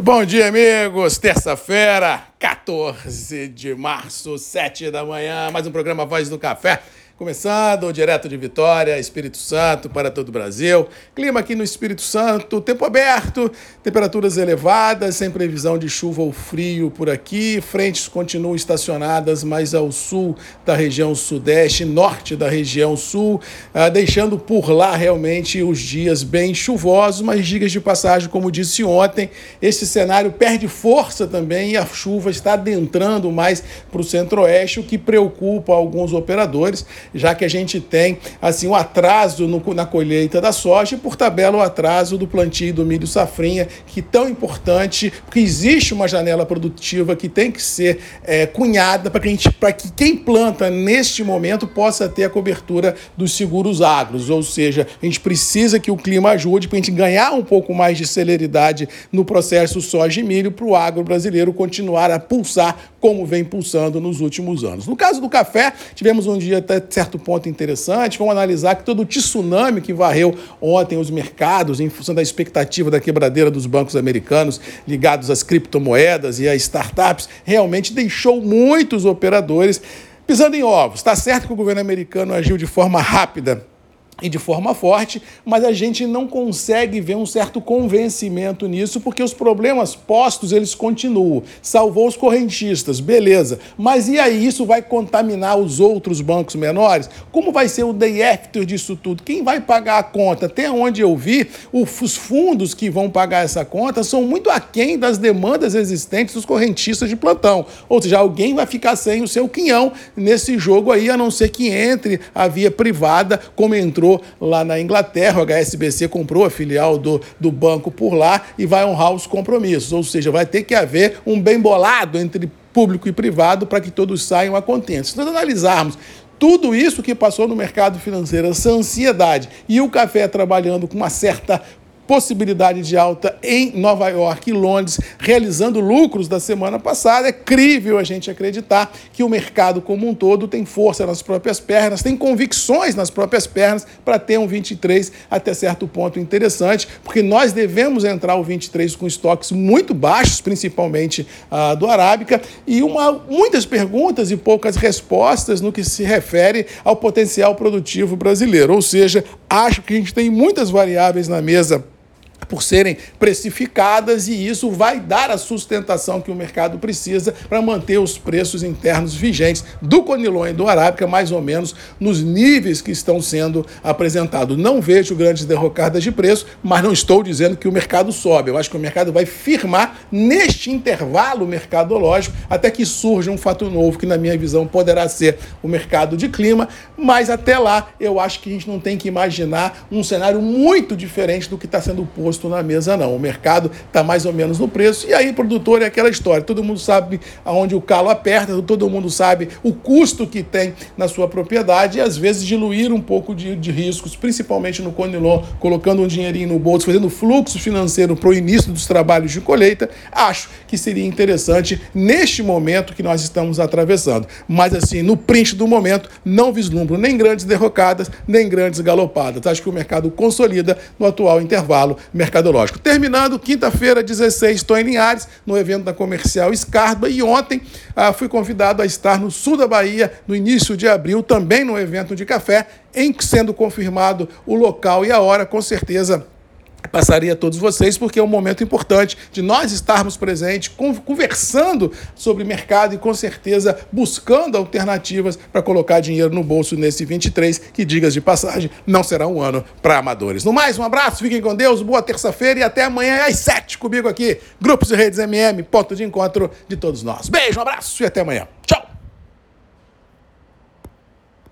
Bom dia, amigos. Terça-feira, 14 de março, 7 da manhã. Mais um programa Voz do Café. Começando direto de Vitória, Espírito Santo, para todo o Brasil. Clima aqui no Espírito Santo, tempo aberto, temperaturas elevadas, sem previsão de chuva ou frio por aqui. Frentes continuam estacionadas mais ao sul da região sudeste, norte da região sul, ah, deixando por lá realmente os dias bem chuvosos, mas digas de passagem, como disse ontem, esse cenário perde força também e a chuva está adentrando mais para o centro-oeste, o que preocupa alguns operadores já que a gente tem assim um atraso no, na colheita da soja e, por tabela, o atraso do plantio do milho safrinha, que é tão importante, porque existe uma janela produtiva que tem que ser é, cunhada para que, que quem planta neste momento possa ter a cobertura dos seguros agros, ou seja, a gente precisa que o clima ajude para a gente ganhar um pouco mais de celeridade no processo soja e milho para o agro brasileiro continuar a pulsar como vem pulsando nos últimos anos. No caso do café, tivemos um dia até certo ponto interessante. Vamos analisar que todo o tsunami que varreu ontem os mercados, em função da expectativa da quebradeira dos bancos americanos ligados às criptomoedas e às startups, realmente deixou muitos operadores pisando em ovos. Está certo que o governo americano agiu de forma rápida e de forma forte, mas a gente não consegue ver um certo convencimento nisso, porque os problemas postos eles continuam. Salvou os correntistas, beleza. Mas e aí isso vai contaminar os outros bancos menores? Como vai ser o day after disso tudo? Quem vai pagar a conta? Até onde eu vi, os fundos que vão pagar essa conta são muito aquém das demandas existentes dos correntistas de plantão. Ou seja, alguém vai ficar sem o seu quinhão nesse jogo aí, a não ser que entre a via privada, como entrou lá na Inglaterra, o HSBC comprou a filial do, do banco por lá e vai honrar os compromissos. Ou seja, vai ter que haver um bem bolado entre público e privado para que todos saiam a contento. Se nós analisarmos tudo isso que passou no mercado financeiro, essa ansiedade e o café trabalhando com uma certa possibilidade de alta em Nova York e Londres, realizando lucros da semana passada. É crível a gente acreditar que o mercado como um todo tem força nas próprias pernas, tem convicções nas próprias pernas para ter um 23 até certo ponto interessante, porque nós devemos entrar o 23 com estoques muito baixos, principalmente ah, do Arábica, e uma, muitas perguntas e poucas respostas no que se refere ao potencial produtivo brasileiro. Ou seja, acho que a gente tem muitas variáveis na mesa por serem precificadas e isso vai dar a sustentação que o mercado precisa para manter os preços internos vigentes do Conilon e do Arábica mais ou menos nos níveis que estão sendo apresentados. Não vejo grandes derrocadas de preço, mas não estou dizendo que o mercado sobe. Eu acho que o mercado vai firmar neste intervalo mercadológico até que surja um fato novo que na minha visão poderá ser o mercado de clima, mas até lá eu acho que a gente não tem que imaginar um cenário muito diferente do que está sendo posto posto na mesa, não. O mercado está mais ou menos no preço. E aí, produtor, é aquela história. Todo mundo sabe aonde o calo aperta, todo mundo sabe o custo que tem na sua propriedade e, às vezes, diluir um pouco de, de riscos, principalmente no Conilon, colocando um dinheirinho no bolso, fazendo fluxo financeiro para o início dos trabalhos de colheita, acho que seria interessante neste momento que nós estamos atravessando. Mas, assim, no print do momento, não vislumbro nem grandes derrocadas, nem grandes galopadas. Acho que o mercado consolida no atual intervalo mercadológico. Terminando, quinta-feira, 16, estou em Linhares, no evento da Comercial Escarba, e ontem ah, fui convidado a estar no sul da Bahia, no início de abril, também no evento de café, em sendo confirmado o local e a hora, com certeza passaria a todos vocês, porque é um momento importante de nós estarmos presentes, conversando sobre mercado e, com certeza, buscando alternativas para colocar dinheiro no bolso nesse 23, que, digas de passagem, não será um ano para amadores. No mais, um abraço, fiquem com Deus, boa terça-feira e até amanhã às 7 comigo aqui, Grupos e Redes MM, ponto de encontro de todos nós. Beijo, um abraço e até amanhã. Tchau!